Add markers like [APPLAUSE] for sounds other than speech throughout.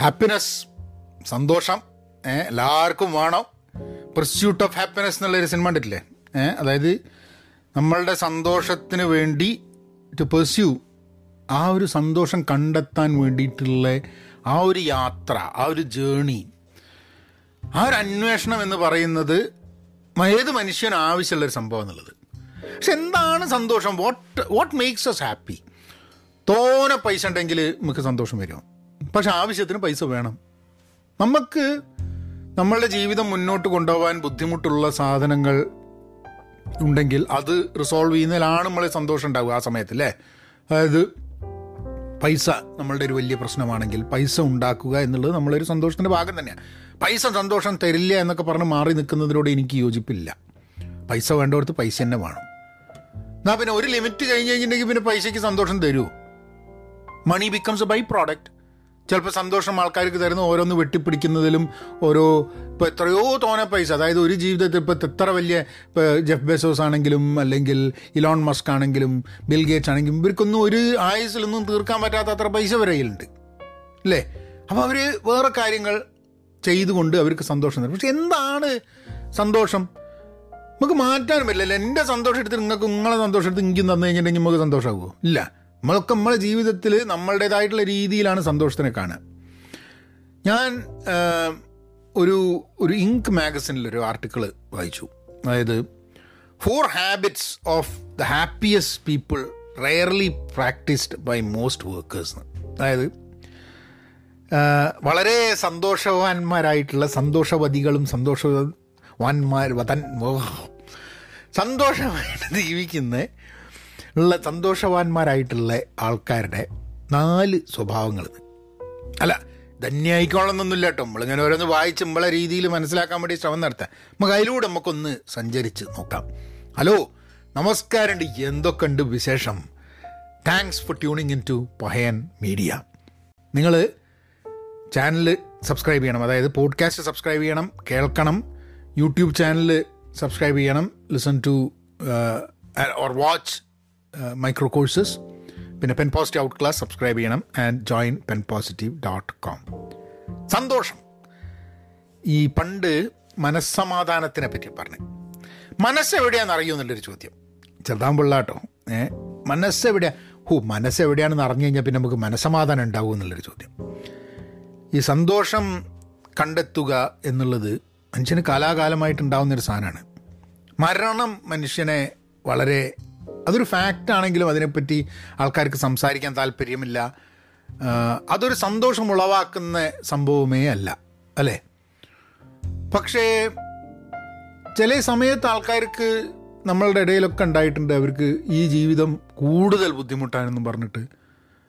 Happiness സന്തോഷം. എല്ലാവർക്കും വേണം. പെർസ്യൂട്ട് ഓഫ് ഹാപ്പിനെസ് എന്നുള്ളൊരു സിനിമ കണ്ടിട്ടില്ലേ? അതായത് നമ്മളുടെ സന്തോഷത്തിന് വേണ്ടി ടു പെർസ്യൂ ആ ഒരു സന്തോഷം കണ്ടെത്താൻ വേണ്ടിയിട്ടുള്ള ആ ഒരു യാത്ര ആ ഒരു ജേണി ആ ഒരു അന്വേഷണം എന്ന് പറയുന്നത് ഏത് മനുഷ്യന് ആവശ്യമുള്ളൊരു സംഭവം എന്നുള്ളത്. പക്ഷെ എന്താണ് സന്തോഷം? What what makes us happy തോനെ പൈസ ഉണ്ടെങ്കിൽ നമുക്ക് സന്തോഷം വരും. പക്ഷെ ആവശ്യത്തിന് പൈസ വേണം. നമുക്ക് നമ്മളുടെ ജീവിതം മുന്നോട്ട് കൊണ്ടുപോകാൻ ബുദ്ധിമുട്ടുള്ള സാധനങ്ങൾ ഉണ്ടെങ്കിൽ അത് റിസോൾവ് ചെയ്യുന്നതിലാണ് നമ്മളെ സന്തോഷം ഉണ്ടാവുക ആ സമയത്ത് അല്ലേ? അതായത് പൈസ നമ്മളുടെ ഒരു വലിയ പ്രശ്നമാണെങ്കിൽ പൈസ ഉണ്ടാക്കുക എന്നുള്ളത് നമ്മളൊരു സന്തോഷത്തിന്റെ ഭാഗം തന്നെയാണ്. പൈസ സന്തോഷം തരില്ല എന്നൊക്കെ പറഞ്ഞ് മാറി നിൽക്കുന്നതിനോട് എനിക്ക് യോജിപ്പില്ല. പൈസ വേണ്ടവർക്ക് പൈസ തന്നെ വേണം. എന്നാൽ പിന്നെ ഒരു ലിമിറ്റ് കഴിഞ്ഞ് കഴിഞ്ഞിട്ടുണ്ടെങ്കിൽ പിന്നെ പൈസയ്ക്ക് സന്തോഷം തരുമോ മണി ബിക്കംസ് ബൈ പ്രോഡക്റ്റ് ചിലപ്പോൾ സന്തോഷം ആൾക്കാർക്ക് തരുന്ന ഓരോന്ന് വെട്ടിപ്പിടിക്കുന്നതിലും ഓരോ ഇപ്പോൾ എത്രയോ തോനെ പൈസ. അതായത് ഒരു ജീവിതത്തിൽ ഇപ്പോൾ എത്ര വലിയ ഇപ്പോൾ ജെഫ് ബെസോസ് ആണെങ്കിലും അല്ലെങ്കിൽ ഇലോൺ മസ്ക് ആണെങ്കിലും ബിൽ ഗേറ്റ്സ് ആണെങ്കിലും ഇവർക്കൊന്നും ഒരു ആയുസിലൊന്നും തീർക്കാൻ പറ്റാത്ത അത്ര പൈസ വരെയുണ്ട് അല്ലേ? അപ്പോൾ അവർ വേറെ കാര്യങ്ങൾ ചെയ്തുകൊണ്ട് അവർക്ക് സന്തോഷം തരും. പക്ഷെ എന്താണ് സന്തോഷം? നമുക്ക് മാറ്റാനും പറ്റില്ല. എന്റെ സന്തോഷം എടുത്ത് നിങ്ങൾക്ക് നിങ്ങളെ സന്തോഷം എടുത്ത് എനിക്ക് തന്നു കഴിഞ്ഞിട്ടുണ്ടെങ്കിൽ നമുക്ക് സന്തോഷമാകുമോ? ഇല്ല. നമ്മളൊക്കെ നമ്മളെ ജീവിതത്തിൽ നമ്മളുടേതായിട്ടുള്ള രീതിയിലാണ് സന്തോഷത്തിനെ കാണുക. ഞാൻ ഒരു ഒരു ഇങ്ക് മാഗസിനിൽ ഒരു ആർട്ടിക്കിൾ വായിച്ചു. അതായത് four habits of the happiest people rarely practised by most workers അതായത് വളരെ സന്തോഷവാന്മാരായിട്ടുള്ള സന്തോഷവതികളും സന്തോഷവാന്മാർ വതൻ സന്തോഷമായിട്ട് ജീവിക്കുന്ന ഉള്ള സന്തോഷവാന്മാരായിട്ടുള്ള ആൾക്കാരുടെ നാല് സ്വഭാവങ്ങൾ അല്ല ധന്യായിക്കോളന്നൊന്നുമില്ല കേട്ടോ. നമ്മളിങ്ങനെ ഓരോന്ന് വായിച്ച് നമ്മളെ രീതിയിൽ മനസ്സിലാക്കാൻ വേണ്ടി ശ്രമം നടത്താം. നമുക്ക് അതിലൂടെ നമുക്കൊന്ന് സഞ്ചരിച്ച് നോക്കാം. ഹലോ നമസ്കാരമുണ്ട് എന്തൊക്കെയുണ്ട് വിശേഷം? Thanks for tuning in to Pahayan media നിങ്ങൾ ചാനൽ സബ്സ്ക്രൈബ് ചെയ്യണം. അതായത് പോഡ്കാസ്റ്റ് സബ്സ്ക്രൈബ് ചെയ്യണം കേൾക്കണം യൂട്യൂബ് ചാനൽ സബ്സ്ക്രൈബ് ചെയ്യണം listen to or watch micro courses പിന്നെ pen positive out class subscribe ചെയ്യണം and join pen positive dot com സന്തോഷം. ഈ പണ്ട് മനസ്സമാധാനത്തിനെ പറ്റി പറഞ്ഞു. മനസ്സെവിടെയാണെന്ന് അറിയൂ എന്നുള്ളൊരു ചോദ്യം. ചെറുതാൻ കേട്ടോ ഏ മനസ്സെവിടെയാ? ഹോ മനസ്സെവിടെയാണെന്ന് അറിഞ്ഞു കഴിഞ്ഞാൽ പിന്നെ നമുക്ക് മനസ്സമാധാനം ഉണ്ടാവും എന്നുള്ളൊരു ചോദ്യം. ഈ സന്തോഷം കണ്ടെത്തുക എന്നുള്ളത് മനുഷ്യന് കാലാകാലമായിട്ടുണ്ടാവുന്നൊരു സാധനമാണ്. മരണം മനുഷ്യനെ വളരെ അതൊരു ഫാക്റ്റ് ആണെങ്കിലും അതിനെപ്പറ്റി ആൾക്കാർക്ക് സംസാരിക്കാൻ താല്പര്യമില്ല. അതൊരു സന്തോഷം ഉളവാക്കുന്ന സംഭവമേ അല്ല അല്ലേ? പക്ഷേ ചില സമയത്ത് ആൾക്കാർക്ക് നമ്മളുടെ ഇടയിലൊക്കെ ഉണ്ടായിട്ടുണ്ട് അവർക്ക് ഈ ജീവിതം കൂടുതൽ ബുദ്ധിമുട്ടാണെന്നും പറഞ്ഞിട്ട്.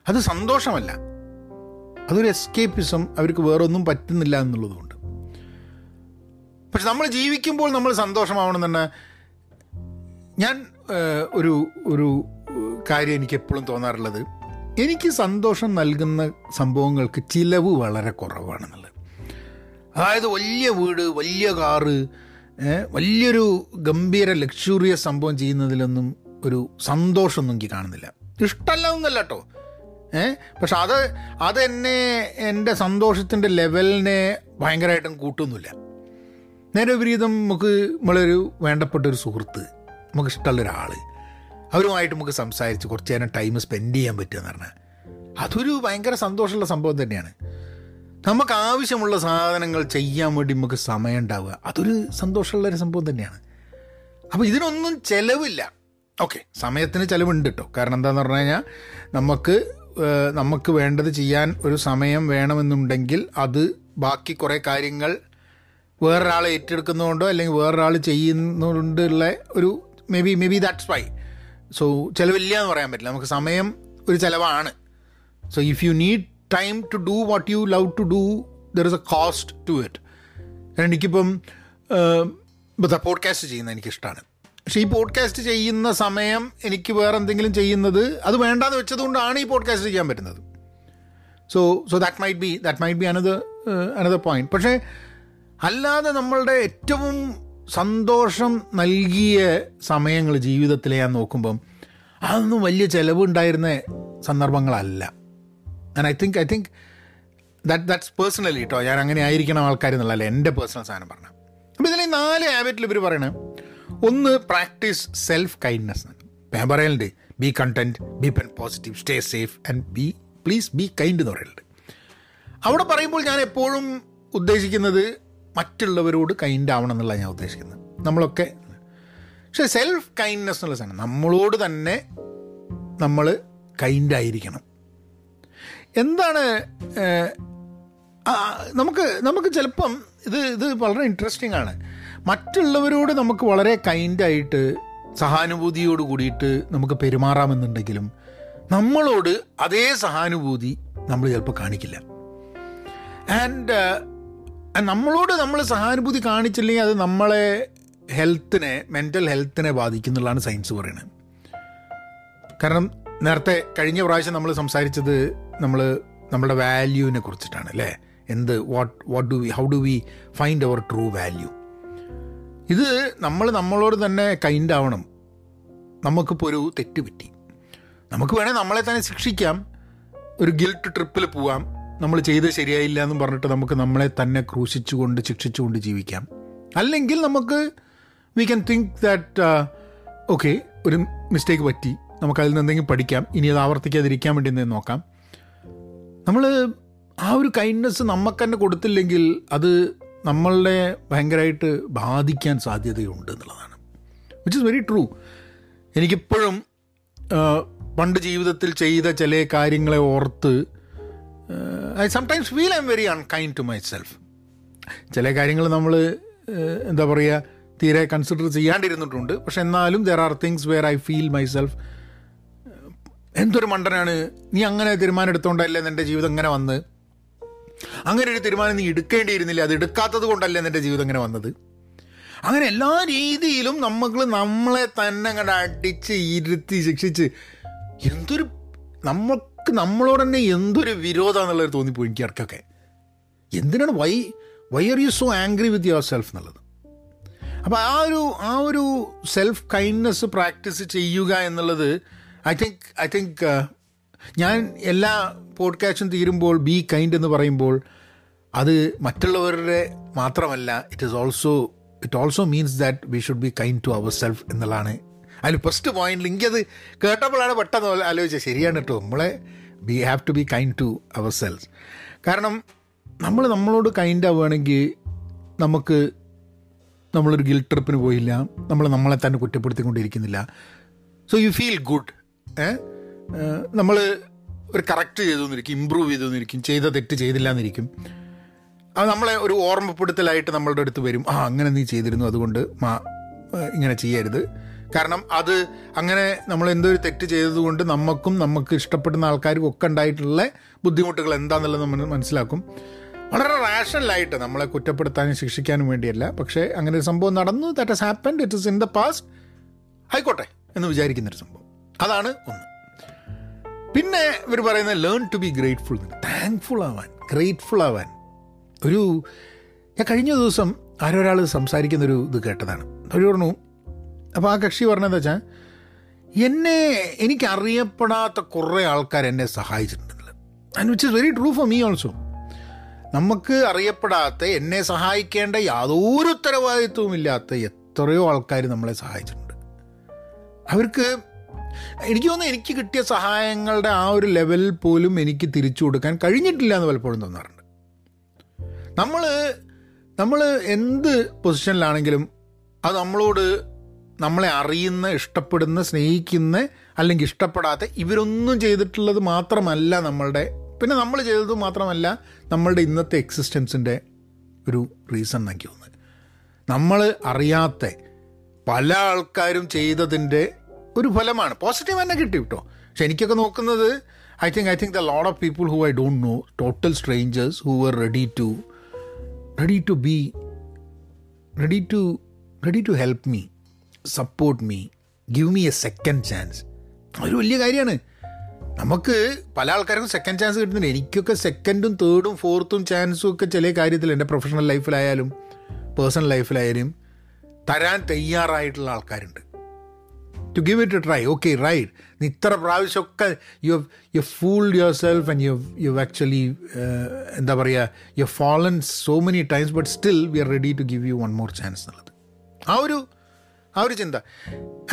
അത് സന്തോഷമല്ല. അതൊരു എസ്കേപ്പിസം അവർക്ക് വേറൊന്നും പറ്റുന്നില്ല എന്നുള്ളതുകൊണ്ട്. പക്ഷെ നമ്മൾ ജീവിക്കുമ്പോൾ നമ്മൾ സന്തോഷമാവണം തന്നെ ഞാൻ ഒരു ഒരു കാര്യം എനിക്ക് എപ്പോഴും തോന്നാറുള്ളത്. എനിക്ക് സന്തോഷം നൽകുന്ന സംഭവങ്ങൾക്ക് ചിലവ് വളരെ കുറവാണെന്നുള്ളത്. അതായത് വലിയ വീട് വലിയ കാറ് വലിയൊരു ഗംഭീര ലക്ഷൂറിയസ് സംഭവം ചെയ്യുന്നതിലൊന്നും ഒരു സന്തോഷമൊന്നും എനിക്ക് കാണുന്നില്ല. ഇഷ്ടമല്ല ഒന്നല്ല കേട്ടോ. ഏ പക്ഷെ അത് അതെന്നെ എന്റെ സന്തോഷത്തിന്റെ ലെവലിനെ ഭയങ്കരമായിട്ടും കൂട്ടുന്നില്ല നേരെ വിപരീതം നമുക്ക് നമ്മളൊരു വേണ്ടപ്പെട്ടൊരു സുഹൃത്ത് നമുക്ക് ഇഷ്ടമുള്ള ഒരാൾ അവരുമായിട്ട് നമുക്ക് സംസാരിച്ച് കുറച്ച് നേരം ടൈം സ്പെൻഡ് ചെയ്യാൻ പറ്റുമെന്ന് പറഞ്ഞാൽ അതൊരു ഭയങ്കര സന്തോഷമുള്ള സംഭവം തന്നെയാണ്. നമുക്ക് ആവശ്യമുള്ള സാധനങ്ങൾ ചെയ്യാൻ വേണ്ടി നമുക്ക് സമയം ഉണ്ടാവുക. അതൊരു സന്തോഷമുള്ള ഒരു സംഭവം തന്നെയാണ്. അപ്പോൾ ഇതിനൊന്നും ചിലവില്ല. ഓക്കെ സമയത്തിന് ചിലവുണ്ട് കേട്ടോ കാരണം എന്താണെന്ന് പറഞ്ഞു കഴിഞ്ഞാൽ നമുക്ക് നമുക്ക് വേണ്ടത് ചെയ്യാൻ ഒരു സമയം വേണമെന്നുണ്ടെങ്കിൽ അത് ബാക്കി കുറേ കാര്യങ്ങൾ വേറൊരാൾ ഏറ്റെടുക്കുന്നതുകൊണ്ടോ അല്ലെങ്കിൽ വേറൊരാൾ ചെയ്യുന്നതുകൊണ്ടുള്ള ഒരു maybe maybe that's why so ചിലവില്ല എന്ന് പറയാൻ പറ്റില്ല. നമുക്ക് സമയം ഒരു ചിലവാണ്. So if you need time to do what you love to do there is a cost to it കാരണം എനിക്കിപ്പം ഇപ്പോൾ പോഡ്കാസ്റ്റ് ചെയ്യുന്നത് എനിക്കിഷ്ടമാണ് പക്ഷേ ഈ പോഡ്കാസ്റ്റ് ചെയ്യുന്ന സമയം എനിക്ക് വേറെ എന്തെങ്കിലും ചെയ്യുന്നത് അത് വേണ്ടാന്ന് വെച്ചതുകൊണ്ടാണ് ഈ പോഡ്കാസ്റ്റ് ചെയ്യാൻ പറ്റുന്നത്. So so that might be that might be another another point പക്ഷേ അല്ലാതെ നമ്മളുടെ ഏറ്റവും സന്തോഷം നൽകിയ സമയങ്ങൾ ജീവിതത്തിൽ ഞാൻ നോക്കുമ്പം അതൊന്നും വലിയ ചിലവുണ്ടായിരുന്ന സന്ദർഭങ്ങളല്ല. And I think I think that that's personally കേട്ടോ ഞാൻ അങ്ങനെ ആയിരിക്കണം ആൾക്കാർ എന്നുള്ളതല്ല എന്റെ പേഴ്സണൽ സാധനം പറഞ്ഞത് അപ്പോൾ ഇതിൽ നാല് ഹാബിറ്റിൽ ഇവർ പറയണേ ഒന്ന് പ്രാക്ടീസ് സെൽഫ് കൈൻഡ്നെസ് ഞാൻ പറയലുണ്ട് be content be pen positive stay safe and be please be kind എന്ന് പറയലുണ്ട്. അവിടെ പറയുമ്പോൾ ഞാൻ എപ്പോഴും ഉദ്ദേശിക്കുന്നത് മറ്റുള്ളവരോട് കൈൻഡ് ആവണം എന്നുള്ള ഞാൻ ഉദ്ദേശിക്കുന്നത്. നമ്മളൊക്കെ പക്ഷെ സെൽഫ് കൈൻഡ്നെസ് എന്നുള്ള സാധനം നമ്മളോട് തന്നെ നമ്മൾ കൈൻഡ് ആയിരിക്കണം. എന്താണ് നമുക്ക് നമുക്ക് ചിലപ്പം ഇത് ഇത് വളരെ ഇൻട്രസ്റ്റിംഗ് ആണ്. മറ്റുള്ളവരോട് നമുക്ക് വളരെ കൈൻഡായിട്ട് സഹാനുഭൂതിയോട് കൂടിയിട്ട് നമുക്ക് പെരുമാറാമെന്നുണ്ടെങ്കിലും നമ്മളോട് അതേ സഹാനുഭൂതി നമ്മൾ ചിലപ്പോൾ കാണിക്കില്ല. ആൻഡ് നമ്മളോട് നമ്മൾ സഹാനുഭൂതി കാണിച്ചില്ലെങ്കിൽ അത് നമ്മളെ ഹെൽത്തിനെ മെന്റൽ ഹെൽത്തിനെ ബാധിക്കുന്നുള്ളതാണ് സയൻസ് പറയുന്നത്. കാരണം നേരത്തെ കഴിഞ്ഞ പ്രാവശ്യം നമ്മൾ സംസാരിച്ചത് നമ്മൾ നമ്മുടെ വാല്യൂവിനെ കുറിച്ചിട്ടാണ് അല്ലേ? എന്ത് what what do we how do we find our true value ഇത് നമ്മൾ നമ്മളോട് തന്നെ കൈൻഡ് ആവണം. നമുക്കിപ്പോൾ ഒരു തെറ്റ് പറ്റി. നമുക്ക് വേണേൽ നമ്മളെ തന്നെ ശിക്ഷിക്കാം. ഒരു ഗിൽട്ട് ട്രിപ്പിൽ പോവാം. നമ്മൾ ചെയ്ത് ശരിയായില്ല എന്ന് പറഞ്ഞിട്ട് നമുക്ക് നമ്മളെ തന്നെ ക്രൂശിച്ചുകൊണ്ട് ശിക്ഷിച്ചുകൊണ്ട് ജീവിക്കാം. അല്ലെങ്കിൽ നമുക്ക് we can think that okay ഒരു മിസ്റ്റേക്ക് പറ്റി. നമുക്കതിൽ നിന്ന് എന്തെങ്കിലും പഠിക്കാം. ഇനി അത് ആവർത്തിക്കാതിരിക്കാൻ വേണ്ടി എന്തെങ്കിലും നോക്കാം. നമ്മൾ ആ ഒരു കൈൻഡ്നെസ് നമുക്ക് തന്നെ കൊടുത്തില്ലെങ്കിൽ അത് നമ്മളുടെ ഭയങ്കരമായിട്ട് ബാധിക്കാൻ സാധ്യതയുണ്ട് എന്നുള്ളതാണ്. വിച്ച് ഇസ് വെരി ട്രൂ എനിക്കിപ്പോഴും ആ, പണ്ട് ജീവിതത്തിൽ ചെയ്ത ചില കാര്യങ്ങളെ ഓർത്ത് I sometimes feel I'm very unkind to myself ചില കാര്യങ്ങൾ നമ്മൾ എന്താ പറയുക തീരെ കൺസിഡർ ചെയ്യാണ്ടിരുന്നിട്ടുണ്ട്. പക്ഷെ എന്നാലും there are things where I feel myself എന്തൊരു മണ്ടനാണ് നീ അങ്ങനെ തീരുമാനം എടുത്തോണ്ടല്ലേ നിന്റെ ജീവിതം ഇങ്ങനെ വന്ന്? അങ്ങനെ ഒരു തീരുമാനം നീ എടുക്കേണ്ടിയിരുന്നില്ല അത് എടുക്കാത്തത് കൊണ്ടല്ലേ നിന്റെ ജീവിതം ഇങ്ങനെ വന്നത്? അങ്ങനെ എല്ലാ രീതിയിലും നമ്മൾ നമ്മളെ തന്നെ അങ്ങോട്ട് അടിച്ച് ഇരുത്തി ശിക്ഷിച്ച് എന്തൊരു നമുക്ക് നമ്മളോട് തന്നെ എന്തൊരു വിരോധമാണെന്നുള്ളത് തോന്നിപ്പോയി എനിക്ക് ഇടയ്ക്കൊക്കെ. എന്തിനാണ് why why are you so angry with yourself എന്നുള്ളത്? അപ്പോൾ ആ ഒരു ആ ഒരു സെൽഫ് കൈൻഡ്നെസ് പ്രാക്ടീസ് ചെയ്യുക എന്നുള്ളത് ഐ തിങ്ക് ഐ തിങ്ക് ഞാൻ എല്ലാ പോഡ്കാസ്റ്റും തീരുമ്പോൾ ബി കൈൻഡ് എന്ന് പറയുമ്പോൾ അത് മറ്റുള്ളവരുടെ മാത്രമല്ല it is also it also means that we should be kind to our self എന്നുള്ളതാണ് അതിൽ ഫസ്റ്റ് പോയിന്റിൽ എനിക്കത് കേട്ടപ്പോഴാണ് പെട്ടെന്ന് ആലോചിച്ചത്. ശരിയാണ് കേട്ടോ നമ്മളെ we have to be kind to ourselves കാരണം നമ്മൾ നമ്മളോട് കൈൻഡ് ആവുകയാണെങ്കിൽ നമുക്ക് നമ്മളൊരു ഗിൽ ട്രിപ്പിന് പോയില്ല. നമ്മൾ നമ്മളെ തന്നെ കുറ്റപ്പെടുത്തിക്കൊണ്ടിരിക്കുന്നില്ല. സോ യു ഫീൽ ഗുഡ് നമ്മൾ ഒരു കറക്റ്റ് ചെയ്തു എന്നിരിക്കും ഇമ്പ്രൂവ് ചെയ്തു എന്നിരിക്കും ചെയ്ത തെറ്റ് ചെയ്തില്ല എന്നിരിക്കും അത് നമ്മളെ ഒരു ഓർമ്മപ്പെടുത്തലായിട്ട് നമ്മളുടെ അടുത്ത് വരും. ആ അങ്ങനെ നീ ചെയ്തിരുന്നു. അതുകൊണ്ട് മാ ഇങ്ങനെ ചെയ്യരുത്. കാരണം അത് അങ്ങനെ നമ്മൾ എന്തൊരു തെറ്റ് ചെയ്തതുകൊണ്ട് നമുക്കും നമുക്ക് ഇഷ്ടപ്പെടുന്ന ആൾക്കാർക്കും ഒക്കെ ഉണ്ടായിട്ടുള്ള ബുദ്ധിമുട്ടുകൾ എന്താണെന്നുള്ളത് നമ്മൾ മനസ്സിലാക്കും. വളരെ റാഷണലായിട്ട് നമ്മളെ കുറ്റപ്പെടുത്താനും ശിക്ഷിക്കാനും വേണ്ടിയല്ല. പക്ഷേ അങ്ങനെ ഒരു സംഭവം നടന്നു. That has happened it is in the past ആയിക്കോട്ടെ എന്ന് വിചാരിക്കുന്നൊരു സംഭവം. അതാണ് ഒന്ന്. പിന്നെ ഇവർ പറയുന്നത് learn to be grateful thankful ആവാൻ ഗ്രേറ്റ്ഫുൾ ആവാൻ. ഒരു ഞാൻ കഴിഞ്ഞ ദിവസം ആരൊരാൾ സംസാരിക്കുന്നൊരു ഇത് കേട്ടതാണ്. അവർ പറഞ്ഞു അപ്പോൾ ആ കക്ഷി പറഞ്ഞതെന്ന് വെച്ചാൽ എന്നെ എനിക്കറിയപ്പെടാത്ത കുറേ ആൾക്കാർ എന്നെ സഹായിച്ചിട്ടുണ്ടെന്നുള്ളത് and which is very true for me also നമുക്ക് അറിയപ്പെടാത്ത എന്നെ സഹായിക്കേണ്ട യാതൊരു ഉത്തരവാദിത്വവും ഇല്ലാത്ത എത്രയോ ആൾക്കാർ നമ്മളെ സഹായിച്ചിട്ടുണ്ട്. അവർക്ക് എനിക്ക് തോന്നുന്നു എനിക്ക് കിട്ടിയ സഹായങ്ങളുടെ ആ ഒരു ലെവൽ പോലും എനിക്ക് തിരിച്ചു കൊടുക്കാൻ കഴിഞ്ഞിട്ടില്ല എന്ന് പലപ്പോഴും തോന്നാറുണ്ട്. നമ്മൾ നമ്മൾ എന്ത് പൊസിഷനിലാണെങ്കിലും അത് നമ്മളോട് നമ്മളെ അറിയുന്ന ഇഷ്ടപ്പെടുന്ന സ്നേഹിക്കുന്ന അല്ലെങ്കിൽ ഇഷ്ടപ്പെടാത്ത ഇവരൊന്നും ചെയ്തിട്ടുള്ളത് മാത്രമല്ല നമ്മളുടെ പിന്നെ നമ്മൾ ചെയ്തത് മാത്രമല്ല നമ്മളുടെ ഇന്നത്തെ എക്സിസ്റ്റൻസിന്റെ ഒരു റീസൺ എനിക്ക് തോന്നുന്നത്. നമ്മൾ അറിയാത്ത പല ആൾക്കാരും ചെയ്തതിന്റെ ഒരു ഫലമാണ്. പോസിറ്റീവ് തന്നെ കിട്ടി കേട്ടോ പക്ഷെ എനിക്കൊക്കെ നോക്കുന്നത് I think I think the lot of people who I don't know total strangers who are ready to ready to be ready to ready to help me support me give me a second chance ഒരു വലിയ കാര്യമാണ്. നമുക്ക് പല ആൾക്കാർക്കും second chance കിട്ടുന്നില്ല എനിക്കൊക്കെ സെക്കൻഡും തേർഡും ഫോർത്തും ചാൻസും ഒക്കെ ചില കാര്യത്തിൽ എന്റെ പ്രൊഫഷണൽ ലൈഫിലായാലും പേഴ്സണൽ ലൈഫിലായാലും തരാൻ തയ്യാറായിട്ടുള്ള ആൾക്കാരുണ്ട്. To give it a try okay right നീ ഇത്ര പ്രാവശ്യമൊക്കെ you you fooled yourself and you you actually എന്താ പറയുക you fallen so many times but still we are ready to give you one more chance എന്നുള്ളത്. ആ ഒരു ആ ഒരു ചിന്ത.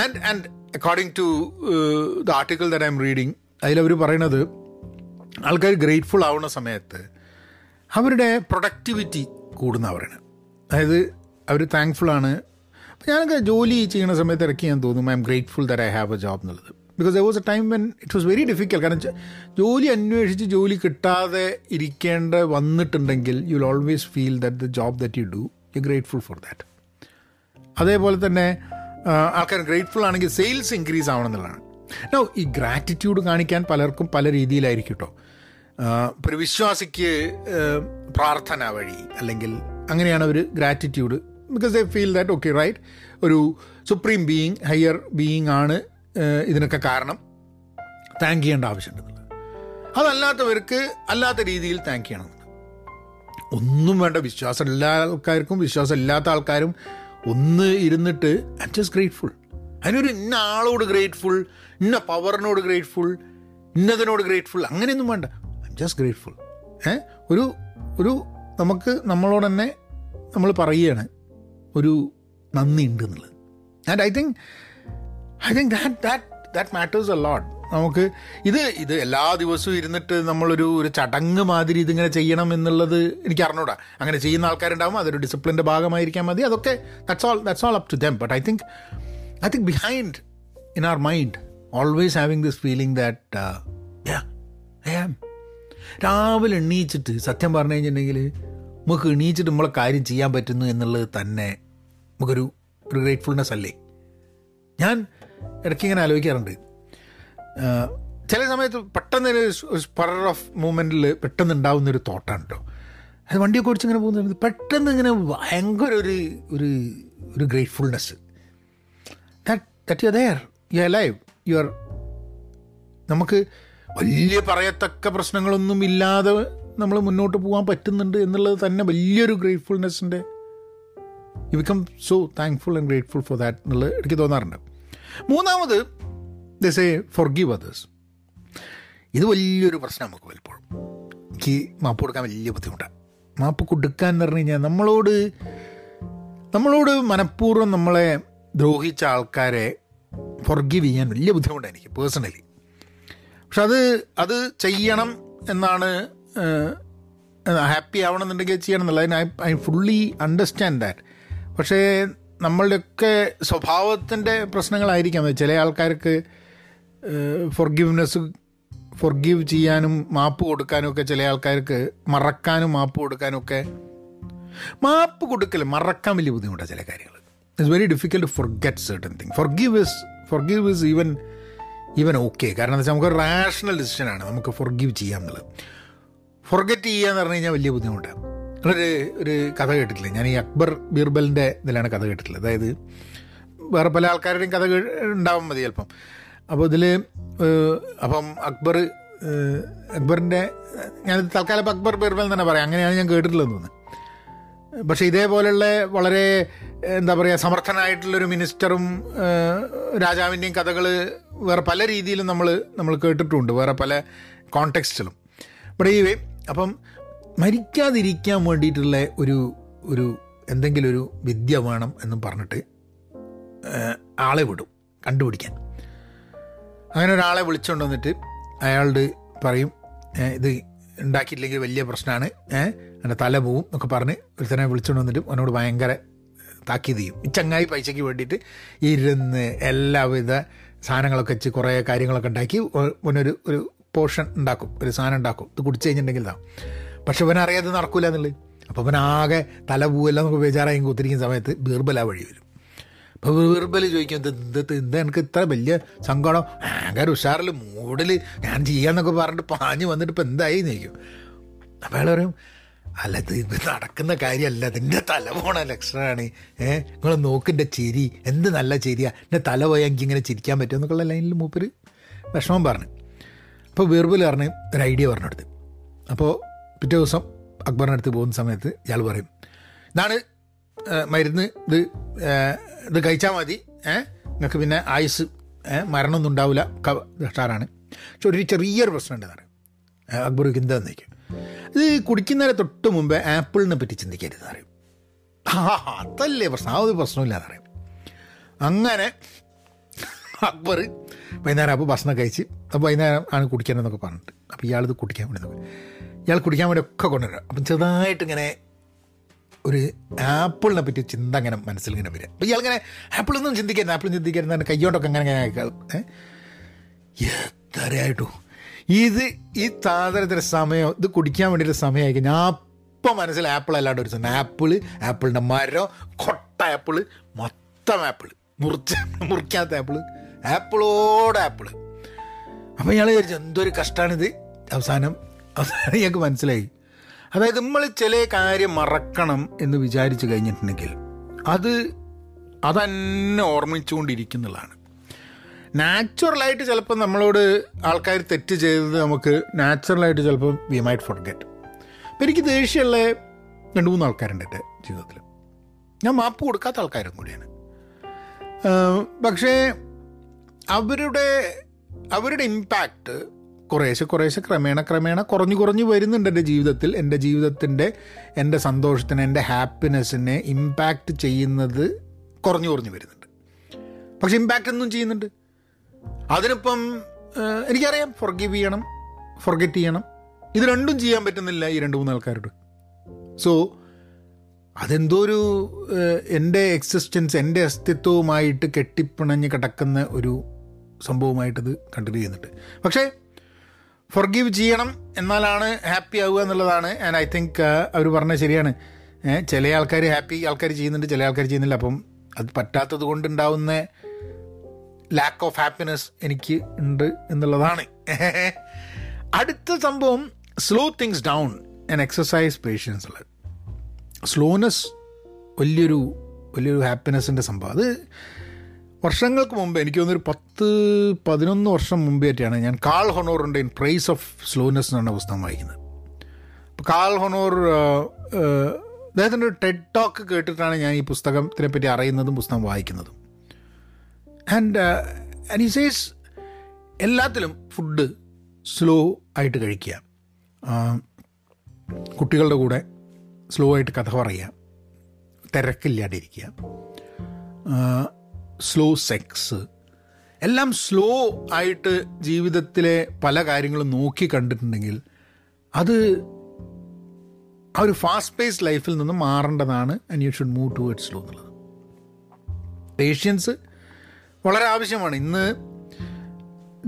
And and according to the article that I'm reading അതിലവർ പറയണത് ആൾക്കാർ ഗ്രേറ്റ്ഫുൾ ആവുന്ന സമയത്ത് അവരുടെ പ്രൊഡക്ടിവിറ്റി കൂടുന്ന പറയണത് അതായത് അവർ താങ്ക്ഫുൾ ആണ്. അപ്പോൾ ഞാനൊക്കെ ജോലി ചെയ്യുന്ന സമയത്ത് ഇറക്കി ഞാൻ തോന്നും I'm grateful that I have a job എന്നുള്ളത്. Because the was a time when it was very difficult കാരണം ജോലി അന്വേഷിച്ച് ജോലി കിട്ടാതെ ഇരിക്കേണ്ട വന്നിട്ടുണ്ടെങ്കിൽ you will always feel that the job that you do you grateful for that അതേപോലെ തന്നെ ആൾക്കാർ ഗ്രേറ്റ്ഫുൾ ആണെങ്കിൽ സെയിൽസ് ഇൻക്രീസ് ആവണം എന്നുള്ളതാണ്. നോ ഈ ഗ്രാറ്റിറ്റ്യൂഡ് കാണിക്കാൻ പലർക്കും പല രീതിയിലായിരിക്കും കേട്ടോ ഒരു വിശ്വാസിക്ക് പ്രാർത്ഥന വഴി അല്ലെങ്കിൽ അങ്ങനെയാണ് അവർ gratitude because they feel that okay right ഒരു സുപ്രീം ബീയിങ് ഹയർ ബീയിങ് ആണ് ഇതിനൊക്കെ കാരണം. താങ്ക് ചെയ്യേണ്ട ആവശ്യമുണ്ടെന്നുള്ളത് അതല്ലാത്തവർക്ക് അല്ലാത്ത രീതിയിൽ താങ്ക് ചെയ്യണം. ഒന്നും വേണ്ട വിശ്വാസം എല്ലാ ആൾക്കാർക്കും വിശ്വാസം ഇല്ലാത്ത ആൾക്കാരും ഒന്ന് ഇരുന്നിട്ട് ഐ ജസ്റ്റ് ഗ്രേറ്റ്ഫുൾ അതിനൊരു ഇന്ന ആളോട് ഗ്രേറ്റ്ഫുൾ ഇന്ന പവറിനോട് ഗ്രേറ്റ്ഫുൾ ഇന്നതിനോട് ഗ്രേറ്റ്ഫുൾ അങ്ങനെയൊന്നും വേണ്ട. ഐ ജസ്റ്റ് ഗ്രേറ്റ്ഫുൾ ഏ? ഒരു ഒരു നമുക്ക് നമ്മളോട് തന്നെ നമ്മൾ പറയുകയാണ് ഒരു നന്ദി ഉണ്ട് എന്നുള്ളത്. And I think I think that that that matters a lot നമുക്ക് ഇത് ഇത് എല്ലാ ദിവസവും ഇരുന്നിട്ട് നമ്മളൊരു ഒരു ചടങ്ങ് മാതിരി ഇതിങ്ങനെ ചെയ്യണം എന്നുള്ളത് എനിക്ക് അറിഞ്ഞൂടാ. അങ്ങനെ ചെയ്യുന്ന ആൾക്കാരുണ്ടാവും അതൊരു ഡിസിപ്ലിന്റെ ഭാഗമായിരിക്കാൻ മതി. അതൊക്കെ that's all that's all up to them but I think I think behind in our mind always having this feeling that I am രാവിലെ എണ്ണീച്ചിട്ട് സത്യം പറഞ്ഞു കഴിഞ്ഞിട്ടുണ്ടെങ്കിൽ നമുക്ക് എണീച്ചിട്ട് നമ്മളെ കാര്യം ചെയ്യാൻ പറ്റുന്നു എന്നുള്ളത് തന്നെ നമുക്കൊരു ഒരു ഗ്രേറ്റ്ഫുൾനെസ് അല്ലേ? ഞാൻ ഇടയ്ക്ക് ഇങ്ങനെ ആലോചിക്കാറുണ്ട്. ചില സമയത്ത് പെട്ടെന്ന് ഒരു ഓഫ് മൂമെന്റിൽ പെട്ടെന്ന് ഉണ്ടാവുന്ന ഒരു തോട്ടാണ് കേട്ടോ അത് വണ്ടിയൊക്കെ ഓടിച്ച് ഇങ്ങനെ പോകുന്നത് പെട്ടെന്ന് ഇങ്ങനെ ഭയങ്കര ഒരു ഒരു ഒരു gratefulness that that you there you are live you are നമുക്ക് വലിയ പറയത്തക്ക പ്രശ്നങ്ങളൊന്നും ഇല്ലാതെ നമ്മൾ മുന്നോട്ട് പോകാൻ പറ്റുന്നുണ്ട് എന്നുള്ളത് തന്നെ വലിയൊരു ഗ്രേറ്റ്ഫുൾനെസ്സിന്റെ you become so thankful and grateful for that എന്നുള്ളത് എനിക്ക് തോന്നാറുണ്ട്. മൂന്നാമത് this a forgive others ഇത് വലിയൊരു പ്രശ്നം നമുക്ക് പലപ്പോഴും. എനിക്ക് മാപ്പ് കൊടുക്കാൻ വലിയ ബുദ്ധിമുട്ടാണ് മാപ്പ് കൊടുക്കാൻ എന്ന് പറഞ്ഞു കഴിഞ്ഞാൽ നമ്മളോട് നമ്മളോട് മനഃപൂർവം നമ്മളെ ദ്രോഹിച്ച ആൾക്കാരെ ഫൊർഗീവ് ചെയ്യാൻ വലിയ ബുദ്ധിമുട്ടാണ് എനിക്ക് പേഴ്സണലി പക്ഷെ അത് അത് ചെയ്യണം എന്നാണ് ഹാപ്പി ആവണം എന്നുണ്ടെങ്കിൽ ചെയ്യണം എന്നുള്ളത്. I I fully understand that പക്ഷേ നമ്മളുടെയൊക്കെ സ്വഭാവത്തിന്റെ പ്രശ്നങ്ങളായിരിക്കാം. ചില ആൾക്കാർക്ക് ഫൊർഗീവ്നെസ് ഫൊർഗീവ് ചെയ്യാനും മാപ്പ് കൊടുക്കാനും ഒക്കെ ചില ആൾക്കാർക്ക് മറക്കാനും മാപ്പ് കൊടുക്കാനും ഒക്കെ മാപ്പ് കൊടുക്കൽ മറക്കാൻ വലിയ ബുദ്ധിമുട്ടാണ് ചില കാര്യങ്ങൾ it's very difficult forget certain thing forgive is forgive is even even okay കാരണം എന്താ വെച്ചാൽ നമുക്ക് റാഷണൽ ഡിസിഷനാണ് നമുക്ക് ഫൊർഗീവ് ചെയ്യാം എന്നുള്ളത്. ഫോർഗെറ്റ് ചെയ്യുക എന്ന് പറഞ്ഞു കഴിഞ്ഞാൽ വലിയ ബുദ്ധിമുട്ടാണ് ഒരു ഒരു കഥ കേട്ടിട്ടില്ല? ഞാൻ ഈ അക്ബർ ബീർബലിന്റെ ഇതിലാണ് കഥ കേട്ടിട്ടുള്ളത്. അതായത് വേറെ പല ആൾക്കാരുടെയും കഥ ഉണ്ടാവും മതി ചിലപ്പം. അപ്പോൾ ഇതിൽ അപ്പം അക്ബർ അക്ബറിന്റെ ഞാൻ തൽക്കാലം അക്ബർ ബീർബൽ തന്നെ പറയാം. അങ്ങനെയാണ് ഞാൻ കേട്ടിട്ടുള്ളതെന്ന് തോന്നുന്നു. പക്ഷേ ഇതേപോലെയുള്ള വളരെ എന്താ പറയുക സമർത്ഥനായിട്ടുള്ളൊരു മിനിസ്റ്ററും രാജാവിന്റെയും കഥകൾ വേറെ പല രീതിയിലും നമ്മൾ നമ്മൾ കേട്ടിട്ടുണ്ട്. വേറെ പല കോണ്ടെക്സ്റ്റിലും. ഇവിടെ ഈ അപ്പം മരിക്കാതിരിക്കാൻ വേണ്ടിയിട്ടുള്ള ഒരു ഒരു എന്തെങ്കിലും ഒരു വിദ്യ വേണം എന്നും പറഞ്ഞിട്ട് ആളെ വിടും. കണ്ടുപിടിക്കാൻ. അങ്ങനെ ഒരാളെ വിളിച്ചുകൊണ്ട് വന്നിട്ട് അയാളോട് പറയും "ഏ, ഇത് ഉണ്ടാക്കിയില്ലെങ്കിൽ വലിയ പ്രശ്നമാണ് എന്റെ തല പോവും എന്നൊക്കെ പറഞ്ഞ് ഒരുത്തനെ വിളിച്ചുകൊണ്ട് വന്നിട്ട് അവനോട് ഭയങ്കര താക്കീത് ചെയ്യും. ഈ ചങ്ങായി പൈസയ്ക്ക് വേണ്ടിയിട്ട് ഇരുന്ന് എല്ലാവിധ സാധനങ്ങളൊക്കെ വെച്ച് കുറേ കാര്യങ്ങളൊക്കെ ഉണ്ടാക്കി ഒ- അവനൊരു ഒരു പോർഷൻ ഉണ്ടാക്കും ഒരു സാധനം ഉണ്ടാക്കും. ഇത് കുടിച്ചു കഴിഞ്ഞിട്ടുണ്ടെങ്കിൽ പക്ഷെ ഇവനറിയാതെ നടക്കൂല എന്നുള്ളത്. അപ്പോൾ അവനാകെ തല പൂവെല്ലാം നമുക്ക് ബേജാറായി സമയത്ത് ബീർബല വഴി വരും. ബീർബൽ ചോദിക്കും ഇത് ഇത് എനിക്ക് ഇത്ര വലിയ സങ്കടം? ഭയങ്കര ഉഷാറിൽ മൂടിൽ ഞാൻ ചെയ്യാന്നൊക്കെ പറഞ്ഞിട്ട് പാഞ്ഞ് വന്നിട്ട് ഇപ്പം എന്തായി? നിൽക്കും അപ്പോൾ അയാൾ പറയും അല്ല ഇത് നടക്കുന്ന കാര്യമല്ല. അതിന്റെ തല പോണ ലക്ഷണമാണ് ഏഹ് നിങ്ങൾ നോക്കിന്റെ ചിരി. എന്ത് നല്ല ചിരിയാ. എന്റെ തല പോയാൽ എനിക്ക് ഇങ്ങനെ ചിരിക്കാൻ പറ്റും എന്നൊക്കെയുള്ള ലൈനിൽ മൂപ്പര് വിഷമം പറഞ്ഞു. അപ്പോൾ ബീർബൽ പറഞ്ഞ് ഒരു ഐഡിയ പറഞ്ഞെടുത്ത് അപ്പോൾ പിറ്റേ ദിവസം അക്ബറിന്റെ അടുത്ത് പോകുന്ന സമയത്ത് ഇയാൾ പറയും ഇതാണ് മരുന്ന് ഇത് ഇത് കഴിച്ചാൽ മതി. ഏഹ് നിങ്ങൾക്ക് പിന്നെ ആയുസ് മരണമൊന്നും ഉണ്ടാവില്ല. ഉഷാറാണ്. പക്ഷെ ഒരു ചെറിയൊരു പ്രശ്നം എന്നാണ് അക്ബർ എന്താന്ന് വയ്ക്കും ഇത് കുടിക്കുന്നതിന് തൊട്ട് മുമ്പേ ആപ്പിളിനെ പറ്റി ചിന്തിക്കരുത് പറയും അതല്ലേ പ്രശ്നം. ആ ഒരു പ്രശ്നമില്ലാന്ന് പറയും അങ്ങനെ അക്ബർ വൈകുന്നേരം അപ്പോൾ ഭക്ഷണം കഴിച്ച് അപ്പോൾ വൈകുന്നേരം ആണ് കുടിക്കണമെന്നൊക്കെ പറഞ്ഞിട്ട്. അപ്പോൾ ഇയാളിത് കുടിക്കാൻ വേണ്ടി ഇയാൾ കുടിക്കാൻ വേണ്ടി ഒക്കെ കൊണ്ടുവരാം. അപ്പം ചെറുതായിട്ട് ഇങ്ങനെ ഒരു ആപ്പിളിനെ പറ്റി ചിന്ത അങ്ങനെ മനസ്സിൽ ഇങ്ങനെ വരിക. അപ്പോൾ ഇയാളിങ്ങനെ ആപ്പിളൊന്നും ചിന്തിക്കരുത് ആപ്പിൾ ചിന്തിക്കരുത് കയ്യോട്ടൊക്കെ അങ്ങനെ അങ്ങനെ എത്രയായിട്ടു. ഇത് ഈ താതരത്തിന്റെ സമയം ഇത് കുടിക്കാൻ വേണ്ടിയിട്ട് സമയമായി കഴിഞ്ഞാൽ അപ്പം മനസ്സിൽ ആപ്പിൾ അല്ലാണ്ട് ഒരു സാധനം. ആപ്പിൾ ആപ്പിളിന്റെ മരം കൊട്ട ആപ്പിൾ മൊത്തം ആപ്പിൾ. മുറിച്ച മുറിക്കാത്ത ആപ്പിൾ ആപ്പിളോട് ആപ്പിൾ. അപ്പം ഇയാൾ വിചാരിച്ചു എന്തൊരു കഷ്ടമാണിത് അവസാനം അവസാനം ഞങ്ങൾക്ക് മനസ്സിലായി. അതായത് നമ്മൾ ചില കാര്യം മറക്കണം എന്ന് വിചാരിച്ചു കഴിഞ്ഞിട്ടുണ്ടെങ്കിൽ അത് അതന്നെ ഓർമ്മിച്ചുകൊണ്ടിരിക്കുന്നതാണ് നാച്ചുറലായിട്ട് ചിലപ്പോൾ നമ്മളോട് ആൾക്കാർ തെറ്റ് ചെയ്തത് നമുക്ക് നാച്ചുറലായിട്ട് ചിലപ്പോൾ വി മൈറ്റ് ഫോർഗെറ്റ് അപ്പം എനിക്ക് ദേഷ്യമുള്ള രണ്ട് മൂന്ന് ആൾക്കാരുണ്ട് എന്റെ ജീവിതത്തിൽ ഞാൻ മാപ്പ് കൊടുക്കാത്ത ആൾക്കാരും കൂടിയാണ്. പക്ഷേ അവരുടെ അവരുടെ ഇമ്പാക്റ്റ് കുറേശ്ശെ കുറേശ്ശെ ക്രമേണ ക്രമേണ കുറഞ്ഞു കുറഞ്ഞു വരുന്നുണ്ട് എന്റെ ജീവിതത്തിൽ. എന്റെ ജീവിതത്തിന്റെ എന്റെ സന്തോഷത്തിന് എന്റെ ഹാപ്പിനെസ്സിനെ ഇമ്പാക്റ്റ് ചെയ്യുന്നത് കുറഞ്ഞു കുറഞ്ഞു വരുന്നുണ്ട്. പക്ഷെ ഇമ്പാക്റ്റ് ഒന്നും ചെയ്യുന്നുണ്ട്. അതിനിപ്പം എനിക്കറിയാം. ഫൊർഗീവ് ചെയ്യണം ഫൊർഗെറ്റ് ചെയ്യണം. ഇത് രണ്ടും ചെയ്യാൻ പറ്റുന്നില്ല ഈ രണ്ട് മൂന്ന് ആൾക്കാരോട്. സോ അതെന്തോ ഒരു എന്റെ എക്സിസ്റ്റൻസ് എന്റെ അസ്തിത്വവുമായിട്ട് കെട്ടിപ്പിണഞ്ഞ് കിടക്കുന്ന ഒരു സംഭവമായിട്ടത് കണ്ടിന്യൂ ചെയ്യുന്നുണ്ട്. പക്ഷേ ഫൊർഗീവ് ചെയ്യണം എന്നാലാണ് ഹാപ്പി ആവുക എന്നുള്ളതാണ്. ആൻഡ് ഐ തിങ്ക് അവർ പറഞ്ഞത് ശരിയാണ്. ചില ആൾക്കാർ ഹാപ്പി ആൾക്കാർ ചെയ്യുന്നുണ്ട് ചില ആൾക്കാർ ചെയ്യുന്നില്ല. അപ്പം അത് പറ്റാത്തത് കൊണ്ടുണ്ടാവുന്ന ലാക്ക് ഓഫ് ഹാപ്പിനെസ് എനിക്ക് ഉണ്ട് എന്നുള്ളതാണ്. [LAUGHS] അടുത്ത സംഭവം slow things down and exercise patience ഉള്ളത്. സ്ലോനെസ് വലിയൊരു വലിയൊരു ഹാപ്പിനെസ്സിന്റെ സംഭവം. അത് വർഷങ്ങൾക്ക് മുമ്പ് എനിക്ക് തോന്നുന്നൊരു പത്ത് പതിനൊന്ന് വർഷം മുമ്പേ ആയിട്ടാണ് ഞാൻ കാൾ ഹൊണോറിന്റെ ഇൻ പ്രൈസ് ഓഫ് സ്ലോനെസ് എന്നാണ് പുസ്തകം വായിക്കുന്നത്. അപ്പോൾ കാൾ ഹൊണോർ അദ്ദേഹത്തിന്റെ ഒരു ടെഡ് ടോക്ക് കേട്ടിട്ടാണ് ഞാൻ ഈ പുസ്തകത്തിനെ പറ്റി അറിയുന്നതും പുസ്തകം വായിക്കുന്നതും. ആൻഡ് ആൻഡ് സേസ് എല്ലാത്തിലും ഫുഡ് സ്ലോ ആയിട്ട് കഴിക്കുക. കുട്ടികളുടെ കൂടെ സ്ലോ ആയിട്ട് കഥ പറയുക. തിരക്കില്ലാണ്ടിരിക്കുക. സ്ലോ സെക്സ് എല്ലാം സ്ലോ ആയിട്ട് ജീവിതത്തിലെ പല കാര്യങ്ങളും നോക്കി കണ്ടിട്ടുണ്ടെങ്കിൽ അത് ആ ഒരു ഫാസ്റ്റ് പേസ് ലൈഫിൽ നിന്ന് മാറേണ്ടതാണ് and you should move towards slow എന്നുള്ളത്. പേഷ്യൻസ് വളരെ ആവശ്യമാണ്. ഇന്ന്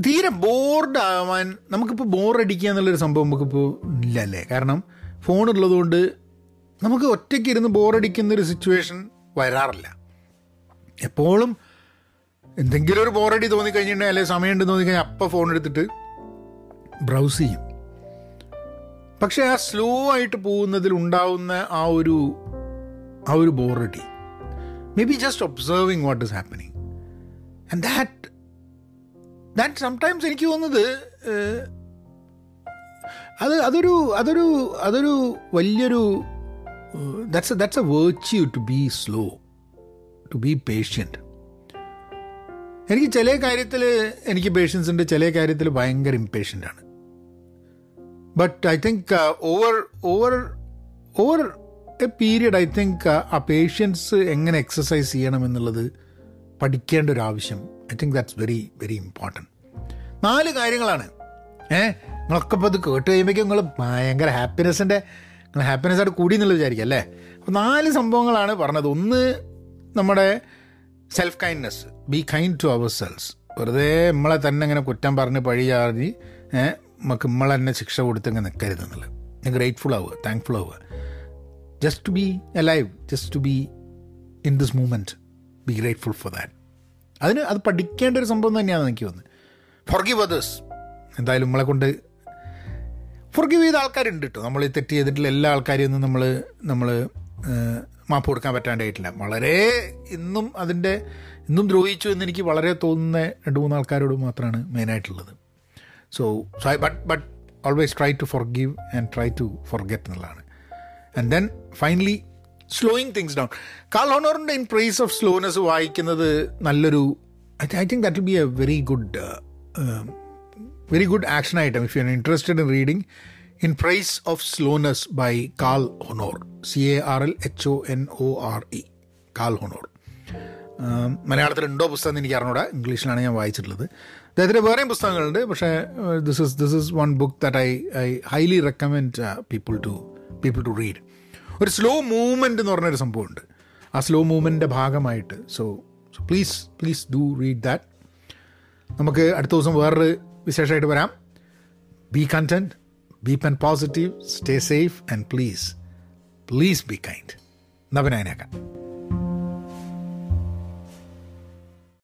തീരെ ബോർഡ് ആവാൻ നമുക്കിപ്പോൾ ബോറടിക്കുക എന്നുള്ളൊരു സംഭവം നമുക്കിപ്പോൾ ഇല്ല അല്ലേ കാരണം ഫോൺ ഉള്ളതുകൊണ്ട് നമുക്ക് ഒറ്റയ്ക്ക് ഇരുന്ന് ബോറടിക്കുന്നൊരു സിറ്റുവേഷൻ വരാറില്ല. എപ്പോഴും എന്തെങ്കിലും ഒരു ബോറടി തോന്നിക്കഴിഞ്ഞിട്ടുണ്ടെങ്കിൽ അല്ലെങ്കിൽ സമയമുണ്ട് തോന്നിക്കഴിഞ്ഞാൽ അപ്പം ഫോൺ എടുത്തിട്ട് ബ്രൗസ് ചെയ്യും. പക്ഷേ ആ സ്ലോ ആയിട്ട് പോകുന്നതിൽ ഉണ്ടാവുന്ന ആ ഒരു ആ ഒരു ബോറടി maybe just observing what is happening and that that sometimes എനിക്ക് തോന്നുന്നത് അത് അതൊരു അതൊരു അതൊരു വലിയൊരു that's that's a virtue to be slow to be patient എനിക്ക് ചില കാര്യത്തിൽ എനിക്ക് പേഷ്യൻസ് ഉണ്ട് ചില കാര്യത്തിൽ ഭയങ്കര ഇമ്പേഷ്യന്റ് ആണ്. But I think over over over a period I think ആ പേഷ്യൻസ് എങ്ങനെ എക്സസൈസ് ചെയ്യണം എന്നുള്ളത് പഠിക്കേണ്ട ഒരു ആവശ്യം. I think that's very very important നാല് കാര്യങ്ങളാണ്. ഏ നിങ്ങളൊക്കെ ഇപ്പോൾ ഇത് കേട്ട് കഴിയുമ്പോഴേക്കും നിങ്ങൾ ഭയങ്കര ഹാപ്പിനെസ്സിന്റെ നിങ്ങൾ ഹാപ്പിനെസ്സായിട്ട് കൂടി എന്നുള്ളത് വിചാരിക്കും അല്ലേ? അപ്പോൾ നാല് സംഭവങ്ങളാണ് പറഞ്ഞത്. ഒന്ന് നമ്മുടെ self kindness be kind to ourselves വെറുതെ നമ്മളെ തന്നെ ഇങ്ങനെ കുറ്റം പറഞ്ഞ് പഴിയാറി നമുക്ക് നമ്മളെ തന്നെ ശിക്ഷ കൊടുത്തങ്ങ് നിൽക്കരുത് എന്നുള്ളത്. ഗ്രേറ്റ്ഫുൾ ആവുക താങ്ക്ഫുൾ ആവുക just to be alive just to be in this moment be grateful for that അതിന് അത് പഠിക്കേണ്ട ഒരു സംഭവം തന്നെയാണ് എനിക്ക് തോന്നുന്നത്. ഫൊർഗീവ് അതേഴ്സ് എന്തായാലും നമ്മളെ കൊണ്ട് ഫൊർഗീവ് ചെയ്ത ആൾക്കാരുണ്ട് കേട്ടോ നമ്മൾ തെറ്റ് ചെയ്തിട്ടുള്ള എല്ലാ ആൾക്കാരെയും നമ്മൾ നമ്മൾ മാപ്പ് കൊടുക്കാൻ പറ്റാണ്ടായിട്ടില്ല. വളരെ ഇന്നും അതിന്റെ ഇന്നും ദ്രോഹിച്ചു എന്ന് എനിക്ക് വളരെ തോന്നുന്ന രണ്ട് മൂന്ന് ആൾക്കാരോട് മാത്രമാണ് മെയിനായിട്ടുള്ളത് so so but but always try to forgive and try to forget എന്നുള്ളതാണ്. And then finally slowing things down Carl ഹോണോറിന്റെ in praise of slowness വായിക്കുന്നത് നല്ലൊരു I I think that be a very good very good action item if you are interested in interested in praise of Praise by Slowness Honore C A R L H O N O R E. Carl Honore മലയാളത്തിൽ ഉണ്ടോ പുസ്തകം എന്ന് എനിക്ക് അറിഞ്ഞൂടാ ഇംഗ്ലീഷിലാണ് ഞാൻ വായിച്ചിട്ടുള്ളത്. അദ്ദേഹത്തിന്റെ വേറെയും പുസ്തകങ്ങളുണ്ട്. പക്ഷേ this is this is one book that I I highly recommend people to people to read ഒരു സ്ലോ മൂവ്മെന്റ് എന്ന് പറഞ്ഞൊരു സംഭവമുണ്ട്. ആ സ്ലോ മൂവ്മെന്റിന്റെ ഭാഗമായിട്ട്. So so please please do read that നമുക്ക് അടുത്ത ദിവസം വേറൊരു വിശേഷമായിട്ട് വരാം. Be content be pen positive stay safe and please please be kind നവനായനേക്കാം